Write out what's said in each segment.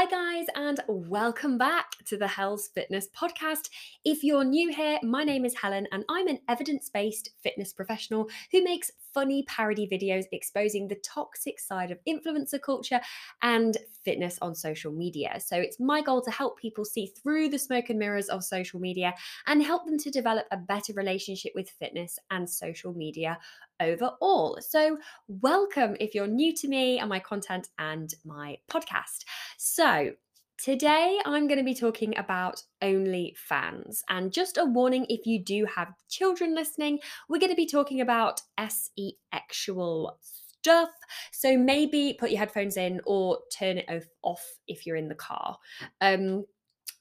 Hi, guys, and welcome back to the Hell's Fitness podcast. If you're new here, my name is Helen, and I'm an evidence based fitness professional who makes funny parody videos exposing the toxic side of influencer culture and fitness on social media. So, it's my goal to help people see through the smoke and mirrors of social media and help them to develop a better relationship with fitness and social media overall. So, welcome if you're new to me and my content and my podcast. So, Today, I'm going to be talking about OnlyFans. And just a warning if you do have children listening, we're going to be talking about SE actual stuff. So maybe put your headphones in or turn it off if you're in the car. Um,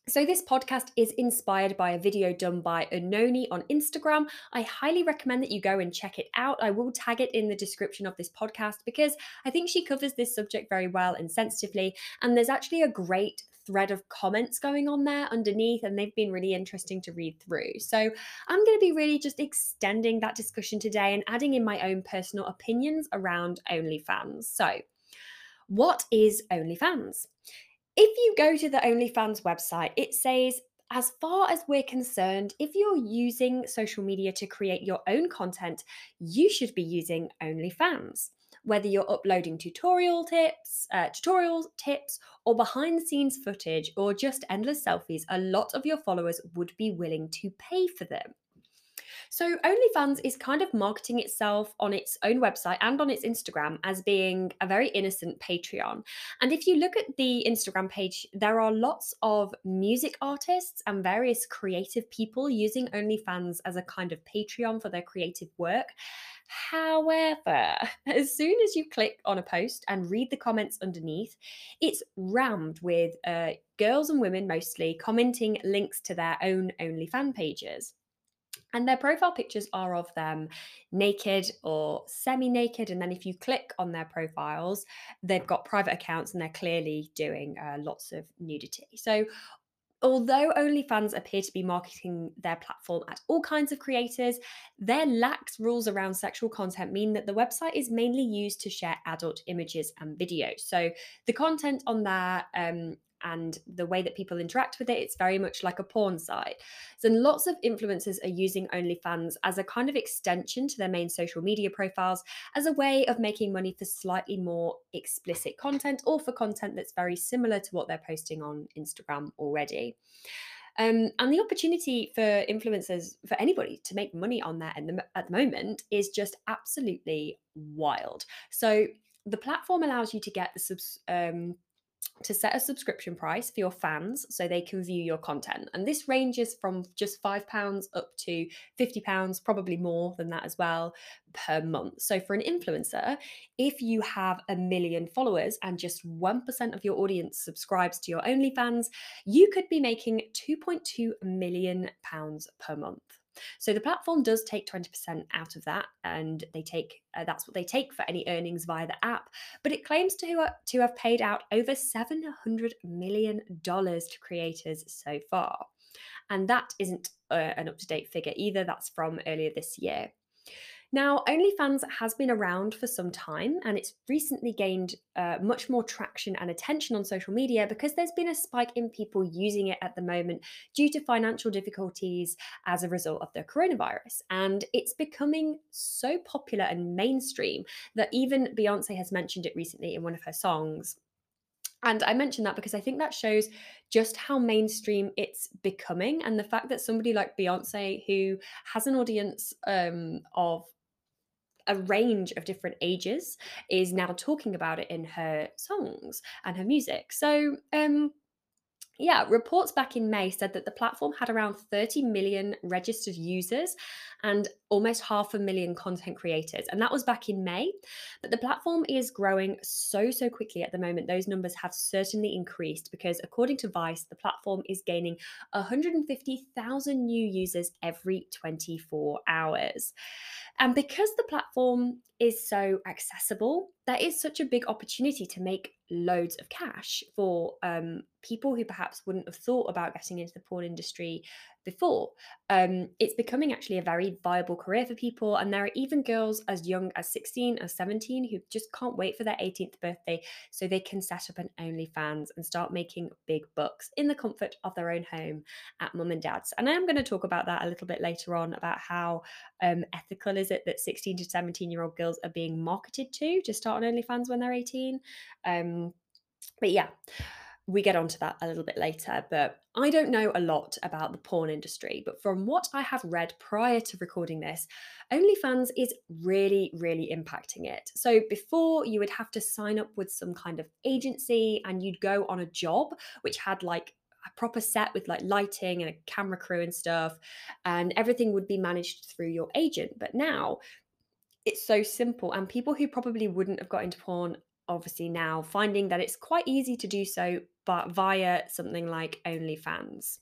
so, this podcast is inspired by a video done by Oenone on Instagram. I highly recommend that you go and check it out. I will tag it in the description of this podcast because I think she covers this subject very well and sensitively. And there's actually a great thread of comments going on there underneath, and they've been really interesting to read through. So, I'm going to be really just extending that discussion today and adding in my own personal opinions around OnlyFans. So, what is OnlyFans? If you go to the OnlyFans website, it says, as far as we're concerned, if you're using social media to create your own content, you should be using OnlyFans. Whether you're uploading tutorial tips, uh, tutorials, tips, or behind the scenes footage, or just endless selfies, a lot of your followers would be willing to pay for them. So OnlyFans is kind of marketing itself on its own website and on its Instagram as being a very innocent Patreon. And if you look at the Instagram page, there are lots of music artists and various creative people using OnlyFans as a kind of Patreon for their creative work. However, as soon as you click on a post and read the comments underneath, it's rammed with uh, girls and women mostly commenting links to their own OnlyFans pages. And their profile pictures are of them naked or semi naked. And then if you click on their profiles, they've got private accounts and they're clearly doing uh, lots of nudity. So, although OnlyFans appear to be marketing their platform at all kinds of creators, their lax rules around sexual content mean that the website is mainly used to share adult images and videos. So the content on there um, and the way that people interact with it, it's very much like a porn site. So lots of influencers are using OnlyFans as a kind of extension to their main social media profiles as a way of making money for slightly more explicit content or for content that's very similar to what they're posting on Instagram already. Um, and the opportunity for influencers, for anybody to make money on that at the moment is just absolutely wild. So the platform allows you to get the subs, um, to set a subscription price for your fans so they can view your content. And this ranges from just £5 up to £50, probably more than that as well, per month. So for an influencer, if you have a million followers and just 1% of your audience subscribes to your OnlyFans, you could be making £2.2 million per month. So the platform does take 20% out of that, and they take uh, that's what they take for any earnings via the app. But it claims to, to have paid out over $700 million to creators so far. And that isn't uh, an up to date figure either, that's from earlier this year. Now, OnlyFans has been around for some time and it's recently gained uh, much more traction and attention on social media because there's been a spike in people using it at the moment due to financial difficulties as a result of the coronavirus. And it's becoming so popular and mainstream that even Beyonce has mentioned it recently in one of her songs. And I mention that because I think that shows just how mainstream it's becoming, and the fact that somebody like Beyonce, who has an audience um, of a range of different ages is now talking about it in her songs and her music. So, um, yeah, reports back in May said that the platform had around 30 million registered users and almost half a million content creators. And that was back in May. But the platform is growing so, so quickly at the moment. Those numbers have certainly increased because, according to Vice, the platform is gaining 150,000 new users every 24 hours. And because the platform is so accessible, there is such a big opportunity to make loads of cash for um, people who perhaps wouldn't have thought about getting into the porn industry before. Um, it's becoming actually a very viable career for people. And there are even girls as young as 16 or 17 who just can't wait for their 18th birthday so they can set up an OnlyFans and start making big bucks in the comfort of their own home at mum and dad's. And I am going to talk about that a little bit later on about how um, ethical is it that 16 to 17 year old girls are being marketed to to start on OnlyFans when they're 18. Um, but yeah we get onto that a little bit later, but I don't know a lot about the porn industry. But from what I have read prior to recording this, OnlyFans is really, really impacting it. So before you would have to sign up with some kind of agency and you'd go on a job which had like a proper set with like lighting and a camera crew and stuff, and everything would be managed through your agent. But now it's so simple, and people who probably wouldn't have got into porn obviously now finding that it's quite easy to do so but via something like OnlyFans.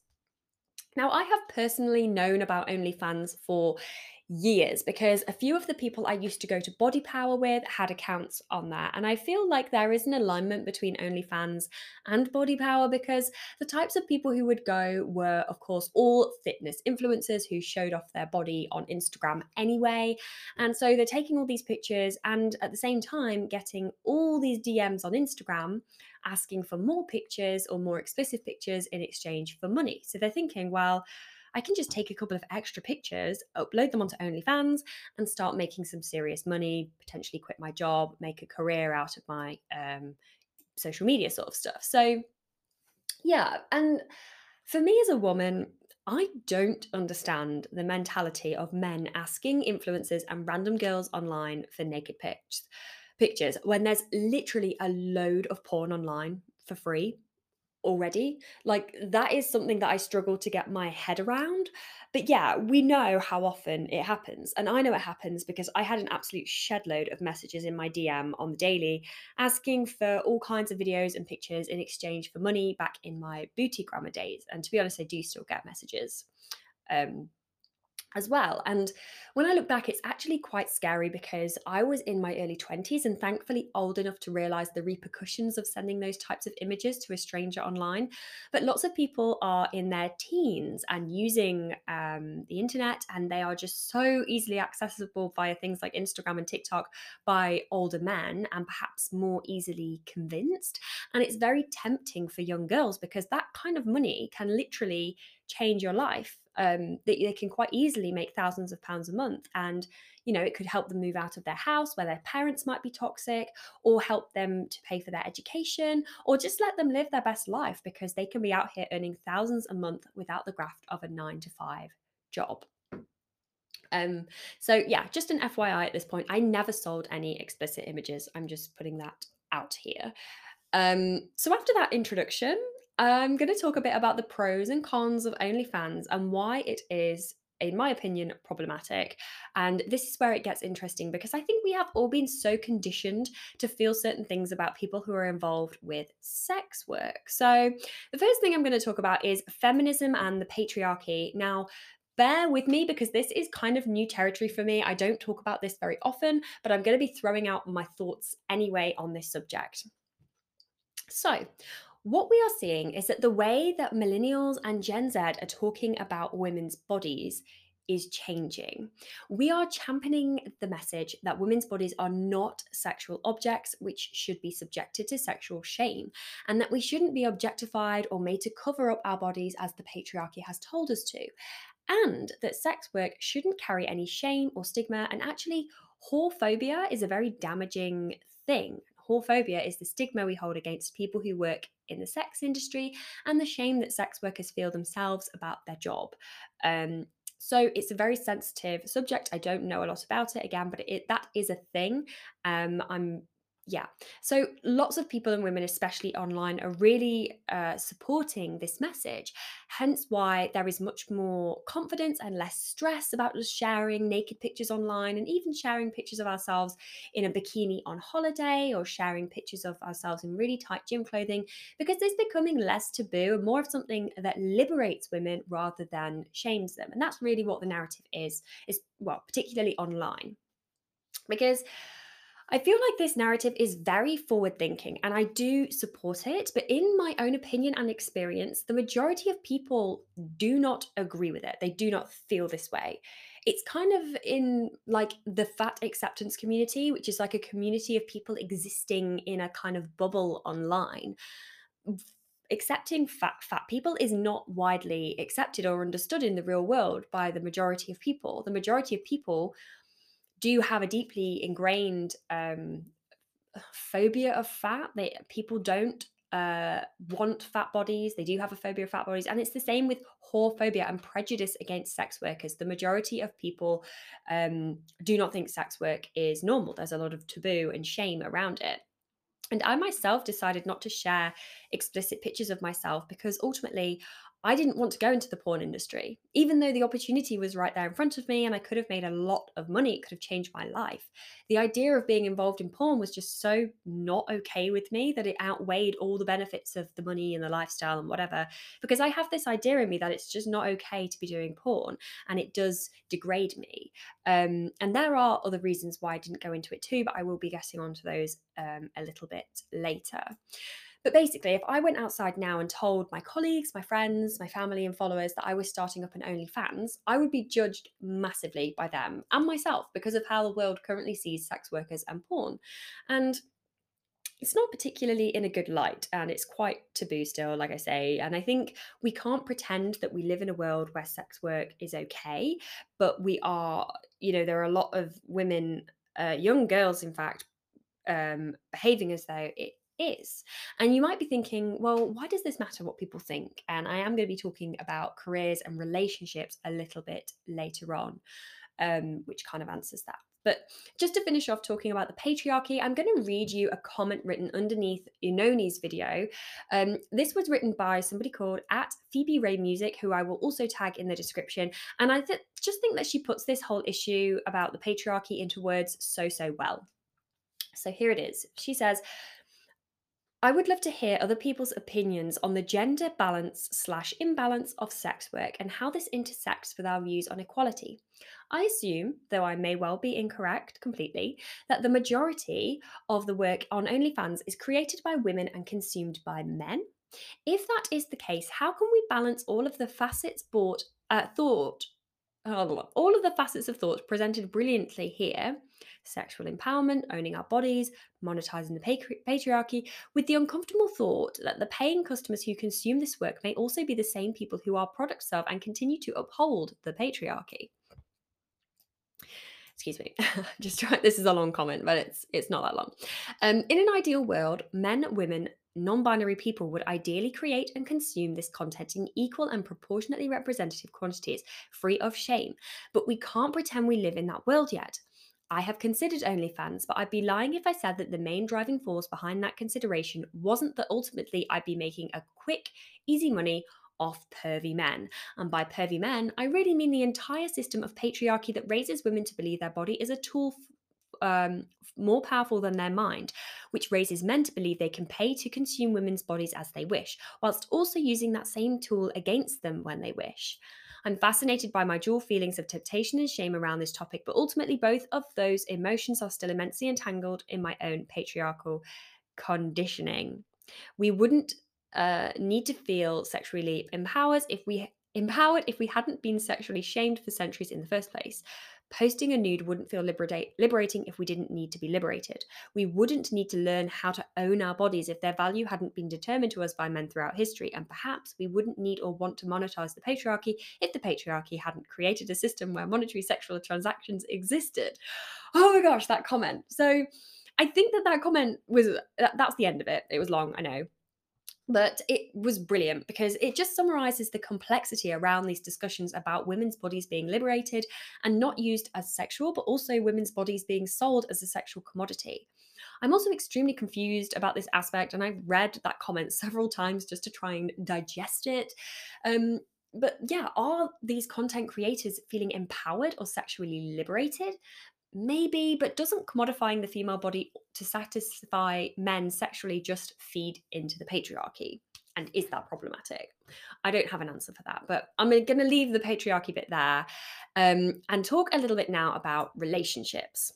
Now, I have personally known about OnlyFans for years because a few of the people I used to go to Body Power with had accounts on there. And I feel like there is an alignment between OnlyFans and Body Power because the types of people who would go were, of course, all fitness influencers who showed off their body on Instagram anyway. And so they're taking all these pictures and at the same time getting all these DMs on Instagram asking for more pictures or more explicit pictures in exchange for money. So they're thinking, well, I can just take a couple of extra pictures, upload them onto OnlyFans, and start making some serious money, potentially quit my job, make a career out of my um, social media sort of stuff. So, yeah. And for me as a woman, I don't understand the mentality of men asking influencers and random girls online for naked pics pictures when there's literally a load of porn online for free already. Like that is something that I struggle to get my head around. But yeah, we know how often it happens. And I know it happens because I had an absolute shedload of messages in my DM on the daily asking for all kinds of videos and pictures in exchange for money back in my booty grammar days. And to be honest, I do still get messages. Um, as well. And when I look back, it's actually quite scary because I was in my early 20s and thankfully old enough to realize the repercussions of sending those types of images to a stranger online. But lots of people are in their teens and using um, the internet, and they are just so easily accessible via things like Instagram and TikTok by older men and perhaps more easily convinced. And it's very tempting for young girls because that kind of money can literally change your life um, they, they can quite easily make thousands of pounds a month and you know it could help them move out of their house where their parents might be toxic or help them to pay for their education or just let them live their best life because they can be out here earning thousands a month without the graft of a nine to five job um, so yeah, just an FYI at this point, I never sold any explicit images. I'm just putting that out here. Um, so after that introduction, I'm going to talk a bit about the pros and cons of OnlyFans and why it is, in my opinion, problematic. And this is where it gets interesting because I think we have all been so conditioned to feel certain things about people who are involved with sex work. So, the first thing I'm going to talk about is feminism and the patriarchy. Now, bear with me because this is kind of new territory for me. I don't talk about this very often, but I'm going to be throwing out my thoughts anyway on this subject. So, what we are seeing is that the way that millennials and Gen Z are talking about women's bodies is changing. We are championing the message that women's bodies are not sexual objects which should be subjected to sexual shame, and that we shouldn't be objectified or made to cover up our bodies as the patriarchy has told us to, and that sex work shouldn't carry any shame or stigma, and actually, whorephobia is a very damaging thing. Whorephobia is the stigma we hold against people who work in the sex industry and the shame that sex workers feel themselves about their job. Um, so it's a very sensitive subject. I don't know a lot about it again, but it that is a thing. Um, I'm yeah. So lots of people and women, especially online, are really uh, supporting this message. Hence why there is much more confidence and less stress about just sharing naked pictures online and even sharing pictures of ourselves in a bikini on holiday or sharing pictures of ourselves in really tight gym clothing because it's becoming less taboo and more of something that liberates women rather than shames them. And that's really what the narrative is, is well, particularly online. Because I feel like this narrative is very forward thinking and I do support it, but in my own opinion and experience, the majority of people do not agree with it. They do not feel this way. It's kind of in like the fat acceptance community, which is like a community of people existing in a kind of bubble online. Accepting fat fat people is not widely accepted or understood in the real world by the majority of people. The majority of people do have a deeply ingrained um, phobia of fat. They people don't uh, want fat bodies. They do have a phobia of fat bodies, and it's the same with whorephobia and prejudice against sex workers. The majority of people um, do not think sex work is normal. There's a lot of taboo and shame around it. And I myself decided not to share explicit pictures of myself because ultimately I didn't want to go into the porn industry, even though the opportunity was right there in front of me and I could have made a lot of money. It could have changed my life. The idea of being involved in porn was just so not okay with me that it outweighed all the benefits of the money and the lifestyle and whatever. Because I have this idea in me that it's just not okay to be doing porn and it does degrade me. Um, and there are other reasons why I didn't go into it too, but I will be getting onto those um, a little bit later. But basically, if I went outside now and told my colleagues, my friends, my family, and followers that I was starting up an OnlyFans, I would be judged massively by them and myself because of how the world currently sees sex workers and porn. And it's not particularly in a good light and it's quite taboo still, like I say. And I think we can't pretend that we live in a world where sex work is okay, but we are, you know, there are a lot of women, uh, young girls, in fact, um, behaving as though it is. And you might be thinking, well, why does this matter what people think? And I am going to be talking about careers and relationships a little bit later on, um, which kind of answers that. But just to finish off talking about the patriarchy, I'm going to read you a comment written underneath Oenone's video. Um, this was written by somebody called at Phoebe Ray Music, who I will also tag in the description. And I th- just think that she puts this whole issue about the patriarchy into words so, so well. So here it is. She says, I would love to hear other people's opinions on the gender balance slash imbalance of sex work and how this intersects with our views on equality. I assume, though I may well be incorrect completely, that the majority of the work on OnlyFans is created by women and consumed by men. If that is the case, how can we balance all of the facets bought, uh, thought all of the facets of thought presented brilliantly here sexual empowerment, owning our bodies, monetizing the patriarchy, with the uncomfortable thought that the paying customers who consume this work may also be the same people who are products of and continue to uphold the patriarchy. Excuse me, just try. This is a long comment, but it's it's not that long. Um, in an ideal world, men, women, non binary people would ideally create and consume this content in equal and proportionately representative quantities, free of shame. But we can't pretend we live in that world yet. I have considered OnlyFans, but I'd be lying if I said that the main driving force behind that consideration wasn't that ultimately I'd be making a quick, easy money off pervy men. And by pervy men, I really mean the entire system of patriarchy that raises women to believe their body is a tool um, more powerful than their mind, which raises men to believe they can pay to consume women's bodies as they wish, whilst also using that same tool against them when they wish. I'm fascinated by my dual feelings of temptation and shame around this topic, but ultimately, both of those emotions are still immensely entangled in my own patriarchal conditioning. We wouldn't uh, need to feel sexually empowered if we empowered if we hadn't been sexually shamed for centuries in the first place. Posting a nude wouldn't feel liberate, liberating if we didn't need to be liberated. We wouldn't need to learn how to own our bodies if their value hadn't been determined to us by men throughout history. And perhaps we wouldn't need or want to monetize the patriarchy if the patriarchy hadn't created a system where monetary sexual transactions existed. Oh my gosh, that comment. So I think that that comment was that's the end of it. It was long, I know. But it was brilliant because it just summarizes the complexity around these discussions about women's bodies being liberated and not used as sexual, but also women's bodies being sold as a sexual commodity. I'm also extremely confused about this aspect, and I've read that comment several times just to try and digest it. Um, but yeah, are these content creators feeling empowered or sexually liberated? Maybe, but doesn't commodifying the female body to satisfy men sexually just feed into the patriarchy? And is that problematic? I don't have an answer for that, but I'm going to leave the patriarchy bit there um, and talk a little bit now about relationships.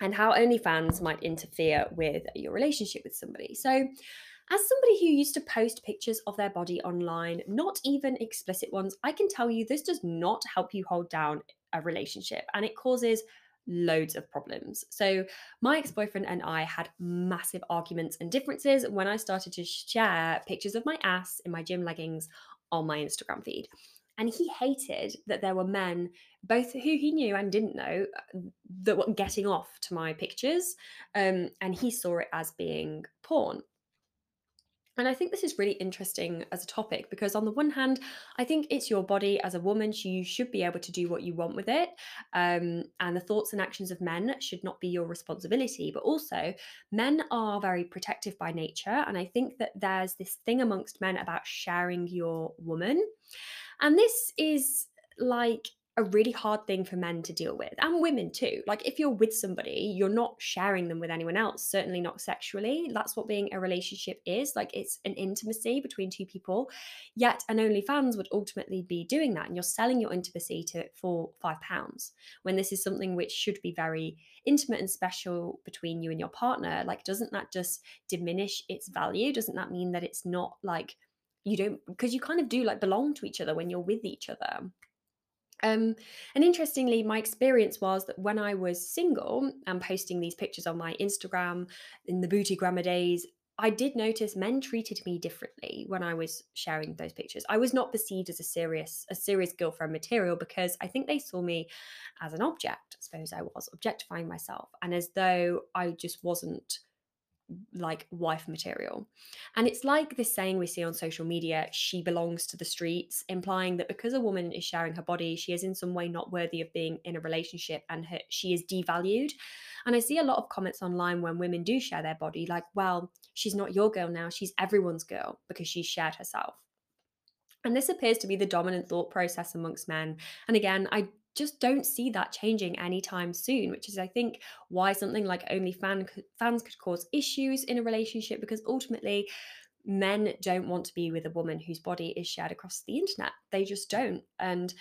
and how OnlyFans might interfere with your relationship with somebody. So, as somebody who used to post pictures of their body online, not even explicit ones, I can tell you this does not help you hold down a relationship and it causes loads of problems. So, my ex boyfriend and I had massive arguments and differences when I started to share pictures of my ass in my gym leggings on my Instagram feed. And he hated that there were men, both who he knew and didn't know, that were getting off to my pictures. Um, and he saw it as being porn. And I think this is really interesting as a topic because, on the one hand, I think it's your body as a woman. You should be able to do what you want with it. Um, and the thoughts and actions of men should not be your responsibility. But also, men are very protective by nature. And I think that there's this thing amongst men about sharing your woman. And this is like a really hard thing for men to deal with and women too. Like if you're with somebody, you're not sharing them with anyone else, certainly not sexually. That's what being a relationship is. Like it's an intimacy between two people. Yet an OnlyFans would ultimately be doing that. And you're selling your intimacy to for five pounds when this is something which should be very intimate and special between you and your partner. Like, doesn't that just diminish its value? Doesn't that mean that it's not like you don't because you kind of do like belong to each other when you're with each other. Um, and interestingly, my experience was that when I was single and posting these pictures on my Instagram in the booty grammar days, I did notice men treated me differently when I was sharing those pictures. I was not perceived as a serious, a serious girlfriend material because I think they saw me as an object. I suppose I was objectifying myself, and as though I just wasn't like wife material. And it's like this saying we see on social media, she belongs to the streets, implying that because a woman is sharing her body, she is in some way not worthy of being in a relationship and her, she is devalued. And I see a lot of comments online when women do share their body, like, well, she's not your girl now, she's everyone's girl because she shared herself. And this appears to be the dominant thought process amongst men. And again, I just don't see that changing anytime soon, which is, I think, why something like OnlyFans fans could cause issues in a relationship because ultimately men don't want to be with a woman whose body is shared across the internet. They just don't. And,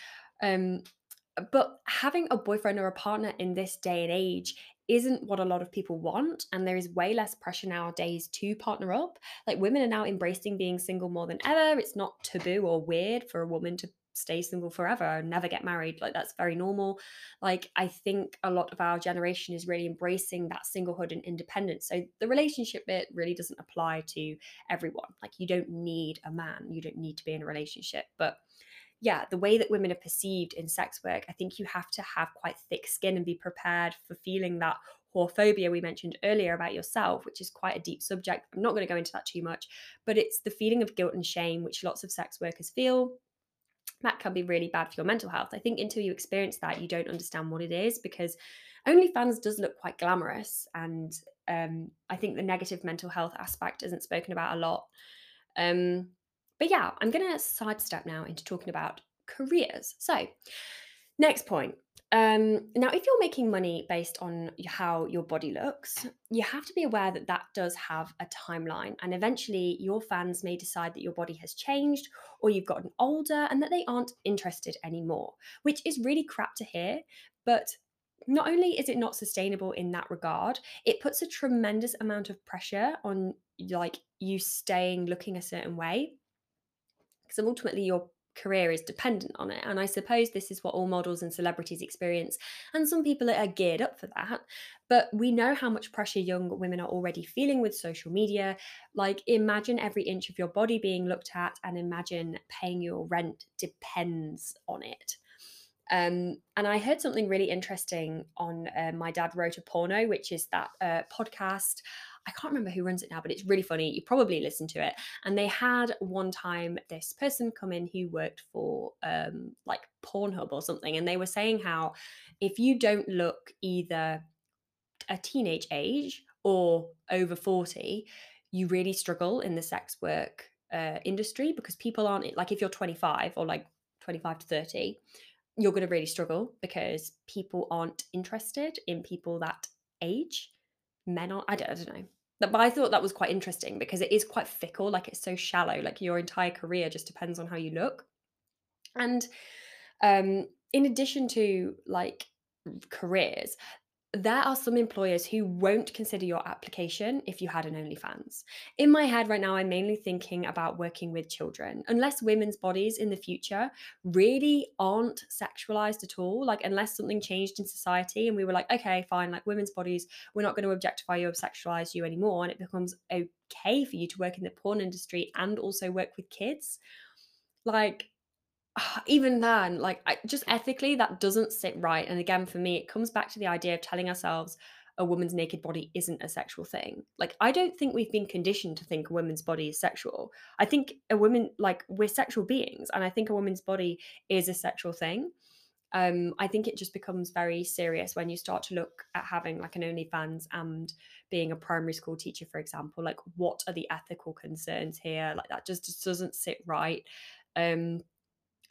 um, but having a boyfriend or a partner in this day and age isn't what a lot of people want and there is way less pressure nowadays to partner up like women are now embracing being single more than ever it's not taboo or weird for a woman to stay single forever never get married like that's very normal. Like i think a lot of our generation is really embracing that singlehood and independence so the relationship bit really doesn't apply to everyone. Like you don't need a man you don't need to be in a relationship but yeah the way that women are perceived in sex work i think you have to have quite thick skin and be prepared for feeling that whorephobia we mentioned earlier about yourself, which is quite a deep subject. I'm not going to go into that too much, but it's the feeling of guilt and shame which lots of sex workers feel that can be really bad for your mental health. I think until you experience that, you don't understand what it is because OnlyFans does look quite glamorous. And um, I think the negative mental health aspect isn't spoken about a lot. Um, but yeah, I'm going to sidestep now into talking about careers. So, next point um, now, if you're making money based on how your body looks, you have to be aware that that does have a timeline. And eventually, your fans may decide that your body has changed or you've gotten older and that they aren't interested anymore, which is really crap to hear. But not only is it not sustainable in that regard, it puts a tremendous amount of pressure on like you staying looking a certain way. Because ultimately, your career is dependent on it. And I suppose this is what all models and celebrities experience. And some people are geared up for that. But we know how much pressure young women are already feeling with social media. Like, imagine every inch of your body being looked at, and imagine paying your rent depends on it. Um, and I heard something really interesting on uh, My Dad Wrote a Porno, which is that uh, podcast. I can't remember who runs it now, but it's really funny. You probably listened to it. And they had one time this person come in who worked for um, like Pornhub or something. And they were saying how if you don't look either a teenage age or over 40, you really struggle in the sex work uh, industry because people aren't like if you're 25 or like 25 to 30 you're going to really struggle because people aren't interested in people that age men are I don't, I don't know but I thought that was quite interesting because it is quite fickle, like it's so shallow, like your entire career just depends on how you look. And um, in addition to like careers, there are some employers who won't consider your application if you had an OnlyFans. In my head right now, I'm mainly thinking about working with children. Unless women's bodies in the future really aren't sexualized at all, like unless something changed in society and we were like, okay, fine, like women's bodies, we're not going to objectify you or sexualize you anymore, and it becomes okay for you to work in the porn industry and also work with kids. Like, even then, like I, just ethically, that doesn't sit right. And again, for me, it comes back to the idea of telling ourselves a woman's naked body isn't a sexual thing. Like, I don't think we've been conditioned to think a woman's body is sexual. I think a woman, like, we're sexual beings, and I think a woman's body is a sexual thing. Um, I think it just becomes very serious when you start to look at having like an OnlyFans and being a primary school teacher, for example. Like, what are the ethical concerns here? Like, that just, just doesn't sit right. Um,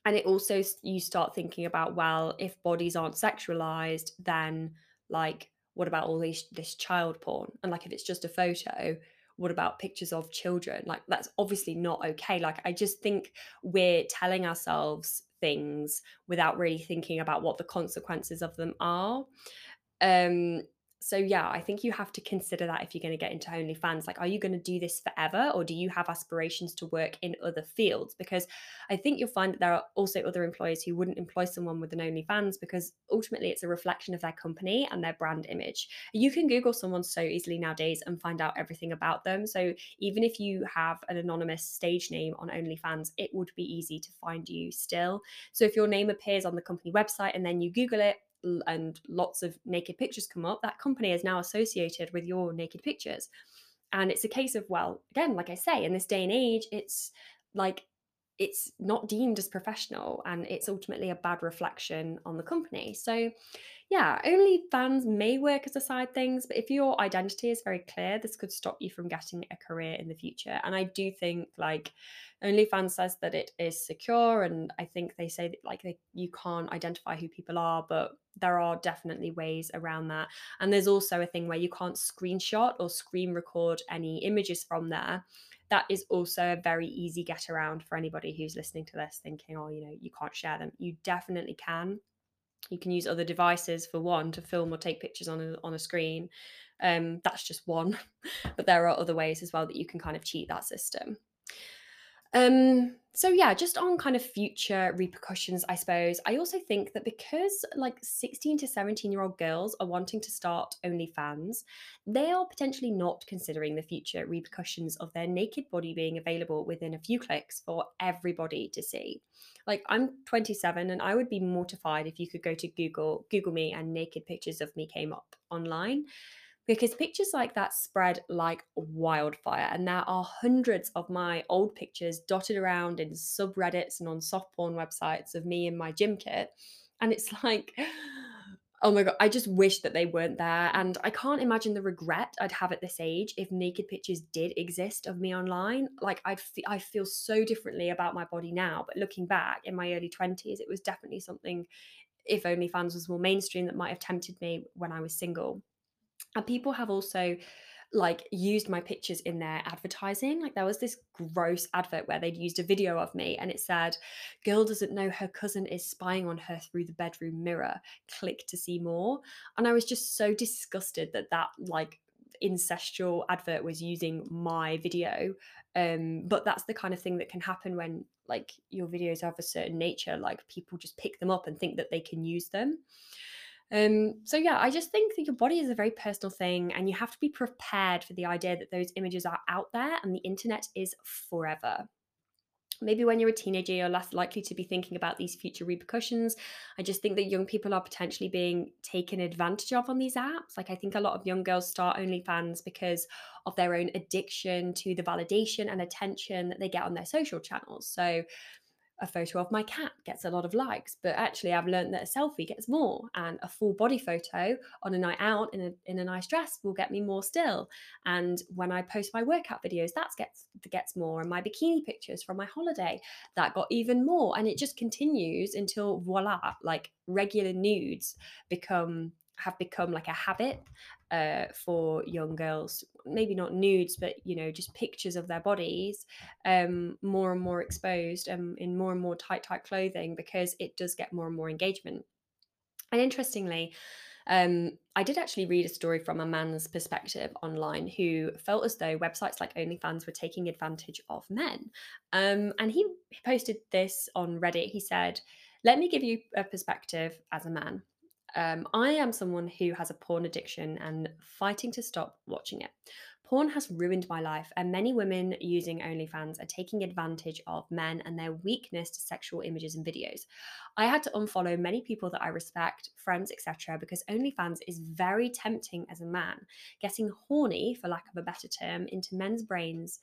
and it also you start thinking about well if bodies aren't sexualized then like what about all these this child porn? And like if it's just a photo what about pictures of children? Like that's obviously not okay. Like i just think we're telling ourselves things without really thinking about what the consequences of them are. Um so yeah, I think you have to consider that if you're going to get into OnlyFans. Like, are you going to do this forever, or do you have aspirations to work in other fields? Because I think you'll find that there are also other employers who wouldn't employ someone with an OnlyFans because ultimately it's a reflection of their company and their brand image. You can Google someone so easily nowadays and find out everything about them. So even if you have an anonymous stage name on OnlyFans, it would be easy to find you still. So if your name appears on the company website and then you Google it, and lots of naked pictures come up, that company is now associated with your naked pictures. And it's a case of, well, again, like I say, in this day and age, it's like it's not deemed as professional and it's ultimately a bad reflection on the company. So, yeah, OnlyFans may work as a side things, but if your identity is very clear, this could stop you from getting a career in the future. And I do think like OnlyFans says that it is secure, and I think they say that like they, you can't identify who people are, but there are definitely ways around that. And there's also a thing where you can't screenshot or screen record any images from there. That is also a very easy get around for anybody who's listening to this thinking, oh, you know, you can't share them. You definitely can. You can use other devices for one to film or take pictures on a, on a screen. Um, that's just one, but there are other ways as well that you can kind of cheat that system. Um, so yeah, just on kind of future repercussions, I suppose. I also think that because like 16 to 17 year old girls are wanting to start OnlyFans, they are potentially not considering the future repercussions of their naked body being available within a few clicks for everybody to see. Like I'm 27 and I would be mortified if you could go to Google, Google me and naked pictures of me came up online because pictures like that spread like wildfire. And there are hundreds of my old pictures dotted around in subreddits and on soft porn websites of me in my gym kit. And it's like, oh my God, I just wish that they weren't there. And I can't imagine the regret I'd have at this age if naked pictures did exist of me online. Like, I'd f- I feel so differently about my body now. But looking back in my early 20s, it was definitely something, if OnlyFans was more mainstream, that might have tempted me when I was single. And people have also like used my pictures in their advertising. Like there was this gross advert where they'd used a video of me and it said, Girl doesn't know her cousin is spying on her through the bedroom mirror. Click to see more. And I was just so disgusted that that like incestual advert was using my video. Um, but that's the kind of thing that can happen when like your videos have a certain nature, like people just pick them up and think that they can use them. Um, so yeah, I just think that your body is a very personal thing, and you have to be prepared for the idea that those images are out there and the internet is forever. Maybe when you're a teenager, you're less likely to be thinking about these future repercussions. I just think that young people are potentially being taken advantage of on these apps. Like, I think a lot of young girls start OnlyFans because of their own addiction to the validation and attention that they get on their social channels. So, a photo of my cat gets a lot of likes, but actually I've learned that a selfie gets more, and a full body photo on a night out in a in a nice dress will get me more still. And when I post my workout videos, that gets gets more, and my bikini pictures from my holiday that got even more, and it just continues until voila, like regular nudes become have become like a habit uh, for young girls maybe not nudes but you know just pictures of their bodies um, more and more exposed um, in more and more tight tight clothing because it does get more and more engagement and interestingly Um, I did actually read a story from a man's perspective online who felt as though websites like OnlyFans were taking advantage of men. Um, and he posted this on Reddit. He said, Let me give you a perspective as a man. Um, I am someone who has a porn addiction and fighting to stop watching it. Porn has ruined my life, and many women using OnlyFans are taking advantage of men and their weakness to sexual images and videos. I had to unfollow many people that I respect, friends, etc., because OnlyFans is very tempting as a man. Getting horny, for lack of a better term, into men's brains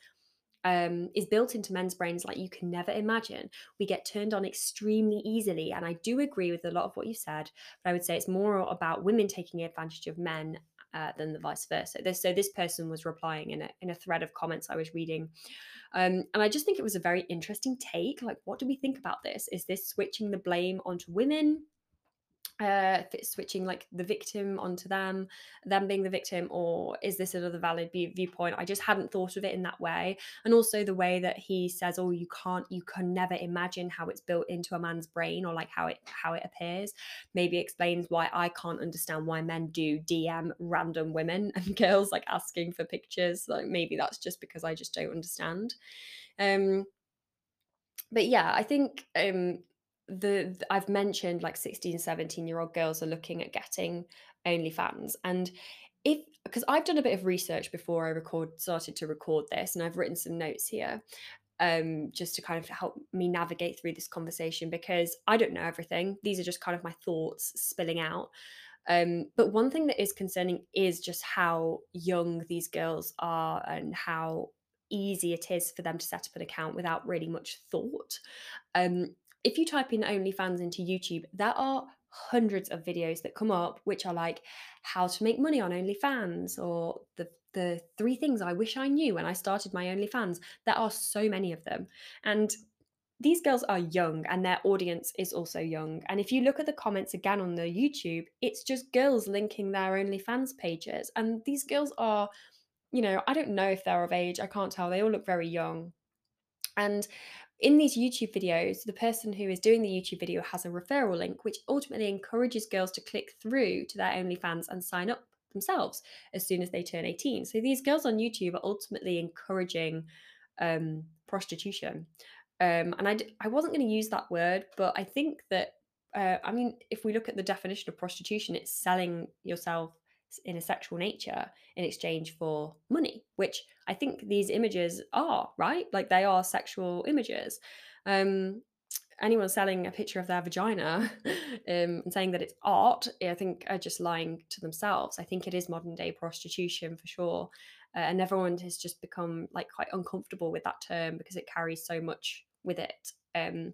um, is built into men's brains like you can never imagine. We get turned on extremely easily. And I do agree with a lot of what you said, but I would say it's more about women taking advantage of men uh, than the vice versa. This, so this person was replying in a in a thread of comments I was reading, um, and I just think it was a very interesting take. Like, what do we think about this? Is this switching the blame onto women? Uh, if it's switching like the victim onto them, them being the victim, or is this another valid viewpoint? I just hadn't thought of it in that way. And also the way that he says, "Oh, you can't, you can never imagine how it's built into a man's brain, or like how it how it appears." Maybe explains why I can't understand why men do DM random women and girls like asking for pictures. Like maybe that's just because I just don't understand. Um, but yeah, I think um, the, I've mentioned like 16, 17 year old girls are looking at getting OnlyFans. And if because I've done a bit of research before I record started to record this, and I've written some notes here. Um, just to kind of help me navigate through this conversation because I don't know everything. These are just kind of my thoughts spilling out. Um, but one thing that is concerning is just how young these girls are and how easy it is for them to set up an account without really much thought. Um, if you type in OnlyFans into YouTube, there are hundreds of videos that come up which are like how to make money on OnlyFans or the the three things I wish I knew when I started my OnlyFans. There are so many of them. And these girls are young and their audience is also young. And if you look at the comments again on the YouTube, it's just girls linking their OnlyFans pages. And these girls are, you know, I don't know if they're of age. I can't tell. They all look very young. And in these YouTube videos, the person who is doing the YouTube video has a referral link, which ultimately encourages girls to click through to their OnlyFans and sign up themselves as soon as they turn 18. So these girls on YouTube are ultimately encouraging um, prostitution. Um, and I, I wasn't going to use that word, but I think that, uh, I mean, if we look at the definition of prostitution, it's selling yourself in a sexual nature in exchange for money, which I think these images are, right? Like they are sexual images. Um, anyone selling a picture of their vagina um, and saying that it's art, I think are just lying to themselves. I think it is modern day prostitution for sure. Uh, and everyone has just become like quite uncomfortable with that term because it carries so much with it. Um,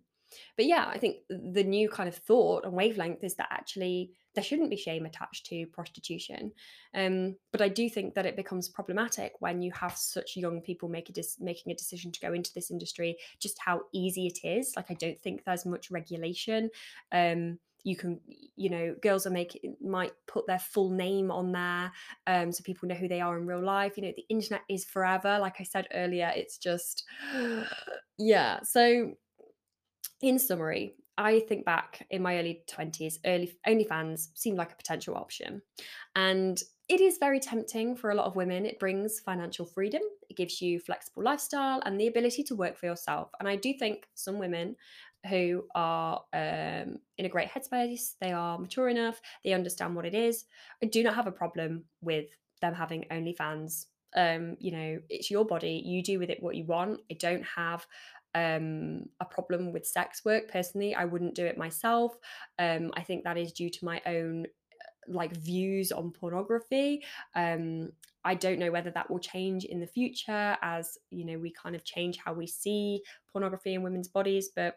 but yeah, I think the new kind of thought and wavelength is that actually there shouldn't be shame attached to prostitution. Um, but I do think that it becomes problematic when you have such young people make a dis- making a decision to go into this industry, just how easy it is. Like, I don't think there's much regulation. Um, you can you know girls are making might put their full name on there um so people know who they are in real life you know the internet is forever like i said earlier it's just yeah so in summary I think back in my early 20s, early OnlyFans seemed like a potential option. And it is very tempting for a lot of women. It brings financial freedom, it gives you flexible lifestyle and the ability to work for yourself. And I do think some women who are um, in a great headspace, they are mature enough, they understand what it is. I do not have a problem with them having OnlyFans. Um, you know, it's your body, you do with it what you want. I don't have um, a problem with sex work. Personally, I wouldn't do it myself. Um, I think that is due to my own uh, like views on pornography. Um, I don't know whether that will change in the future as you know we kind of change how we see pornography in women's bodies, but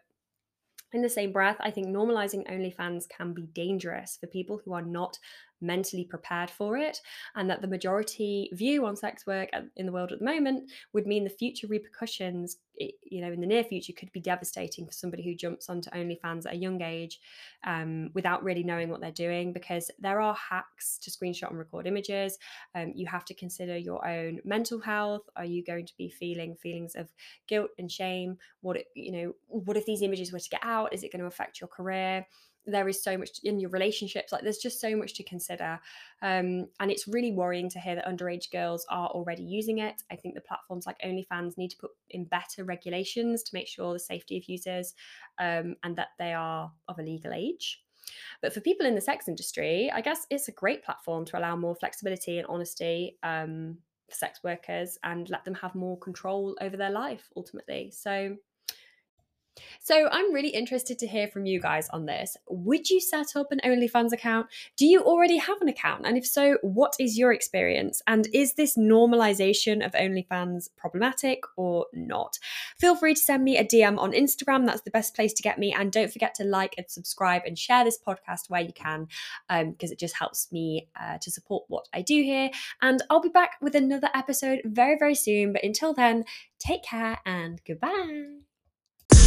in the same breath, I think normalizing OnlyFans can be dangerous for people who are not mentally prepared for it, and that the majority view on sex work in the world at the moment would mean the future repercussions you know in the near future could be devastating for somebody who jumps onto OnlyFans at a young age um, without really knowing what they're doing because there are hacks to screenshot and record images. Um, you have to consider your own mental health. Are you going to be feeling feelings of guilt and shame? What you know? What if these images were to get out? Is it going to affect your career? There is so much in your relationships like there's just so much to consider um, and it's really worrying to hear that underage girls are already using it. I think the platforms like onlyfans need to put in better regulations to make sure the safety of users um, and that they are of a legal age. But for people in the sex industry i guess it's a great platform to allow more flexibility and honesty um, for sex workers and let them have more control over their life ultimately. So so I'm really interested to hear from you guys on this. Would you set up an OnlyFans account? Do you already have an account? And if so, what is your experience? And is this normalization of OnlyFans problematic or not? Feel free to send me a DM on Instagram. That's the best place to get me. And don't forget to like and subscribe and share this podcast where you can, because um, it just helps me uh, to support what I do here. And I'll be back with another episode very, very soon. But until then, take care and goodbye.